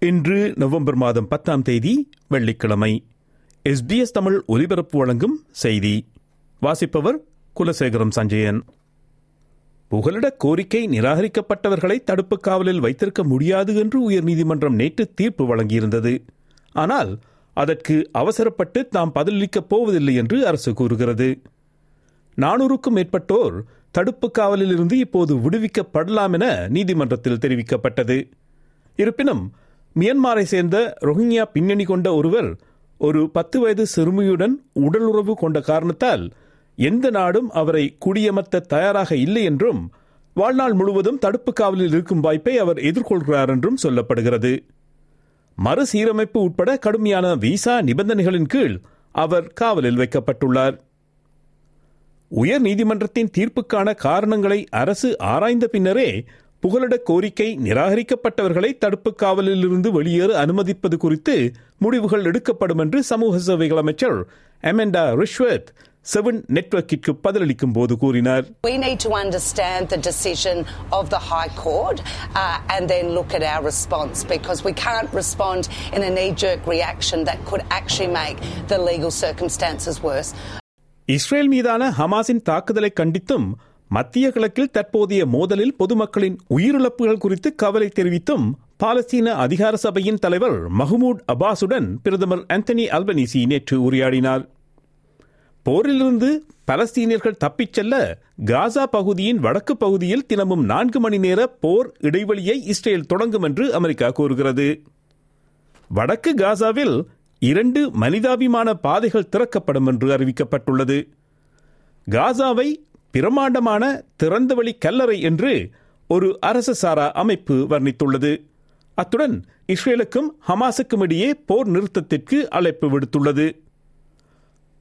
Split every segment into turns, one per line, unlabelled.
இன்று நவம்பர் மாதம் பத்தாம் தேதி வெள்ளிக்கிழமை. எஸ்பிஎஸ் தமிழ் ஒலிபரப்பு வழங்கும் செய்தி. வாசிப்பவர் குலசேகரம் சஞ்சயன். புகலிட கோரிக்கை நிராகரிக்கப்பட்டவர்களை தடுப்பு காவலில் வைத்திருக்க முடியாது என்று உயர்நீதிமன்றம் நேற்று தீர்ப்பு வழங்கியிருந்தது. ஆனால் அதற்கு அவசரப்பட்டு தாம் பதிலளிக்கப் போவதில்லை என்று அரசு கூறுகிறது. நானூறுக்கும் மேற்பட்டோர் தடுப்பு காவலில் இருந்து இப்போது விடுவிக்கப்படலாம் என நீதிமன்றத்தில் தெரிவிக்கப்பட்டது. இருப்பினும் மியன்மாரை சேர்ந்த ரோஹிங்கியா பின்னணி கொண்ட ஒருவர் ஒரு பத்து வயது சிறுமியுடன் உடலுறவு கொண்ட காரணத்தால் எந்த நாடும் அவரை குடியமர்த்த தயாராக இல்லை என்றும் வாழ்நாள் முழுவதும் தடுப்பு காவலில் இருக்கும் வாய்ப்பை அவர் எதிர்கொள்கிறார் என்றும் சொல்லப்படுகிறது. மறுசீரமைப்பு உட்பட கடுமையான விசா நிபந்தனைகளின் கீழ் அவர் காவலில் வைக்கப்பட்டுள்ளார். உயர் நீதிமன்றத்தின் தீர்ப்புக்கான காரணங்களை அரசு ஆராய்ந்த பின்னரே புகலிட கோரிக்கை நிராகரிக்கப்பட்டவர்களை தடுப்பு காவலில் இருந்து வெளியேற அனுமதிப்பது குறித்து முடிவுகள் எடுக்கப்படும் என்று சமூக சேவைகள் அமைச்சர் அமெண்டா ரிஷ்வத் செவன் நெட்வொர்க்கிற்கு பதிலளிக்கும் போது கூறினார்
We need to understand the decision of the High Court uh, and then look at our response because we can't respond in a knee jerk reaction that could actually make the legal circumstances worse.
Israel மீதான ஹமாஸின் தாக்குதலை கண்டித்தும் மத்திய கிழக்கில் தற்போதைய மோதலில் பொதுமக்களின் உயிரிழப்புகள் குறித்து கவலை தெரிவித்தும் பாலஸ்தீன அதிகார சபையின் தலைவர் மஹமூட் அப்பாஸுடன் பிரதமர் ஆந்தனி அல்பனீசி நேற்று உரையாடினார். போரிலிருந்து பலஸ்தீனியர்கள் தப்பிச் செல்ல காசா பகுதியின் வடக்கு பகுதியில் தினமும் நான்கு மணி நேர போர் இடைவெளியை இஸ்ரேல் தொடங்கும் என்று அமெரிக்கா கூறுகிறது. வடக்கு காசாவில் இரண்டு மனிதாபிமான பாதைகள் திறக்கப்படும் என்று அறிவிக்கப்பட்டுள்ளது. காசாவை பிரமாண்டமான திறந்தவெளி கல்லறை என்று ஒரு அரசு சாரா அமைப்பு வர்ணித்துள்ளது. அத்துடன் இஸ்ரேலுக்கும் ஹமாஸுக்கும் இடையே போர் நிறுத்தத்திற்கு அழைப்பு விடுத்துள்ளது.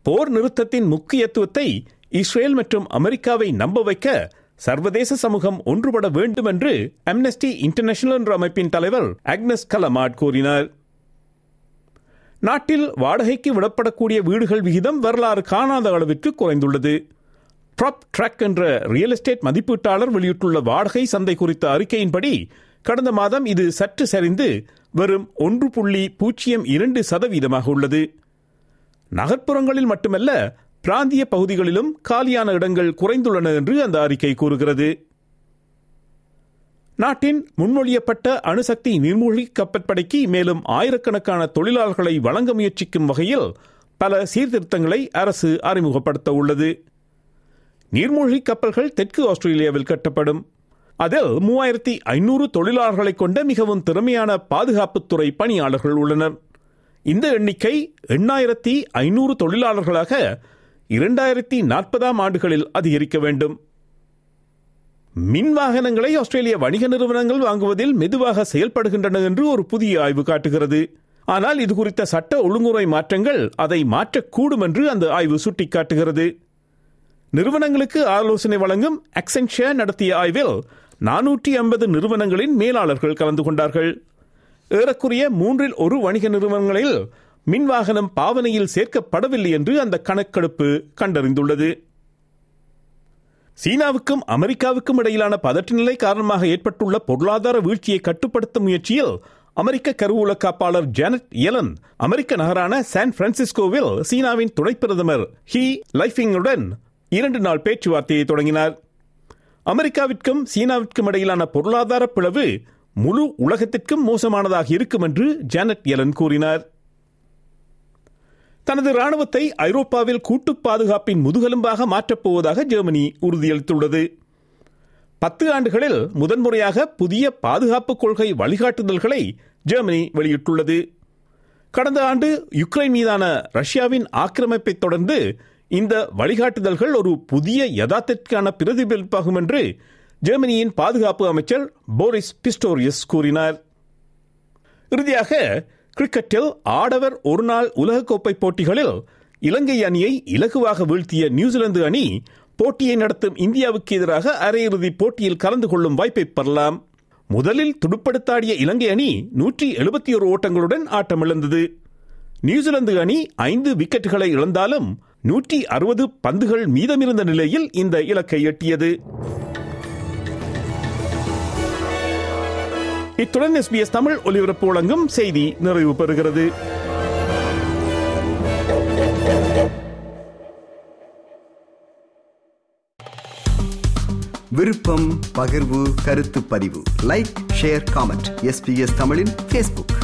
போர் நிறுத்தத்தின் முக்கியத்துவத்தை இஸ்ரேல் மற்றும் அமெரிக்காவை நம்ப வைக்க சர்வதேச சமூகம் ஒன்றுபட வேண்டும் என்று அம்னஸ்டி இன்டர்நேஷனல் என்ற அமைப்பின் தலைவர் அக்னஸ் கலமாட் கூறினார். நாட்டில் வாடகைக்கு விடப்படக்கூடிய வீடுகள் விகிதம் வரலாறு காணாத அளவிற்கு குறைந்துள்ளது. ப்ராப் ட்ரக் என்ற ரியல் எஸ்டேட் மதிப்பீட்டாளர் வெளியிட்டுள்ள வாடகை சந்தை குறித்த அறிக்கையின்படி கடந்த மாதம் இது சற்று சரிந்து வெறும் ஒன்று புள்ளி பூஜ்ஜியம் இரண்டு சதவீதமாக உள்ளது. நகர்ப்புறங்களில் மட்டுமல்ல பிராந்திய பகுதிகளிலும் காலியான இடங்கள் குறைந்துள்ளன என்று அந்த அறிக்கை கூறுகிறது. நாட்டின் முன்மொழியப்பட்ட அணுசக்தி நீர்மூழ்கி கப்பற்படைக்கு மேலும் ஆயிரக்கணக்கான தொழிலாளர்களை வழங்க முயற்சிக்கும் வகையில் பல சீர்திருத்தங்களை அரசு அறிமுகப்படுத்த உள்ளது நீர்மூழ்கி கப்பல்கள் தெற்கு ஆஸ்திரேலியாவில் கட்டப்படும். அதில் மூவாயிரத்தி ஐநூறு தொழிலாளர்களை கொண்ட மிகவும் திறமையான பாதுகாப்புத்துறை பணியாளர்கள் உள்ளனர். இந்த எண்ணிக்கை எண்ணாயிரத்தி ஐநூறு தொழிலாளர்களாக இரண்டாயிரத்தி நாற்பதாம் ஆண்டுகளில் அதிகரிக்க வேண்டும். மின் வாகனங்களை ஆஸ்திரேலிய வணிக நிறுவனங்கள் வாங்குவதில் மெதுவாக செயல்படுகின்றன என்று ஒரு புதிய ஆய்வு காட்டுகிறது. ஆனால் இது குறித்த சட்ட ஒழுங்குமுறை மாற்றங்கள் அதை மாற்றக்கூடும் என்று அந்த ஆய்வு சுட்டிக்காட்டுகிறது. நிறுவனங்களுக்கு ஆலோசனை வழங்கும் அக்சென்ஷியா நடத்திய ஆய்வில் நானூற்றி ஐம்பது நிறுவனங்களின் மேலாளர்கள் கலந்து கொண்டார்கள். ஏறக்குறைய மூன்றில் ஒரு வணிக நிறுவனங்களில் மின் வாகனம் பாவனையில் சேர்க்கப்படவில்லை என்று அந்த கணக்கெடுப்பு கண்டறிந்துள்ளது. சீனாவுக்கும் அமெரிக்காவுக்கும் இடையிலான பதற்ற நிலை காரணமாக ஏற்பட்டுள்ள பொருளாதார வீழ்ச்சியை கட்டுப்படுத்தும் முயற்சியில் அமெரிக்க கருவூல காப்பாளர் ஜானட் எலன் அமெரிக்க நகரான சான் பிரான்சிஸ்கோவில் சீனாவின் துணை பிரதமர் ஹி லைஃபிங்குடன் இரண்டு நாள் பேச்சுவார்த்தையை தொடங்கினார். அமெரிக்காவிற்கும் சீனாவிற்கும் இடையிலான பொருளாதார பிளவு முழு உலகத்திற்கும் மோசமானதாக இருக்கும் என்று ஜானட் எலன் கூறினார். தனது ராணுவத்தை ஐரோப்பாவில் கூட்டு பாதுகாப்பின் முதுகெலும்பாக மாற்றப்போவதாக ஜெர்மனி உறுதியளித்துள்ளது. பத்து ஆண்டுகளில் முதன்முறையாக புதிய பாதுகாப்பு கொள்கை வழிகாட்டுதல்களை ஜெர்மனி வெளியிட்டுள்ளது. கடந்த ஆண்டு யுக்ரைன் மீதான ரஷ்யாவின் ஆக்கிரமிப்பை தொடர்ந்து இந்த வழிகாட்டுதல்கள் ஒரு புதிய யதார்த்தத்திற்கான பிரதிபலிப்பாகும் என்று ஜெர்மனியின் பாதுகாப்பு அமைச்சர் போரிஸ் பிஸ்டோரியஸ் கூறினார். இறுதியாக கிரிக்கெட்டில் ஆடவர் ஒருநாள் உலகக்கோப்பை போட்டிகளில் இலங்கை அணியை இலகுவாக வீழ்த்திய நியூசிலாந்து அணி போட்டியை நடத்தும் இந்தியாவுக்கு எதிராக அரையிறுதிப் போட்டியில் கலந்து கொள்ளும் வாய்ப்பை பெறலாம். முதலில் துடுப்படுத்தாடிய இலங்கை அணி நூற்றி எழுபத்தி ஒரு ஓட்டங்களுடன் ஆட்டமிழந்தது. நியூசிலாந்து அணி ஐந்து விக்கெட்டுகளை இழந்தாலும் நூற்றி அறுபது பந்துகள் மீதமிருந்த நிலையில் இந்த இலக்கை எட்டியது. இத்துடன் எஸ்பிஎஸ் தமிழ் ஒலிபரப்பு வழங்கும் செய்தி நிறைவு பெறுகிறது.
விருப்பம் பகிர்வு கருத்து பதிவு. லைக் ஷேர் காமெண்ட் எஸ்பிஎஸ் தமிழின் ஃபேஸ்புக்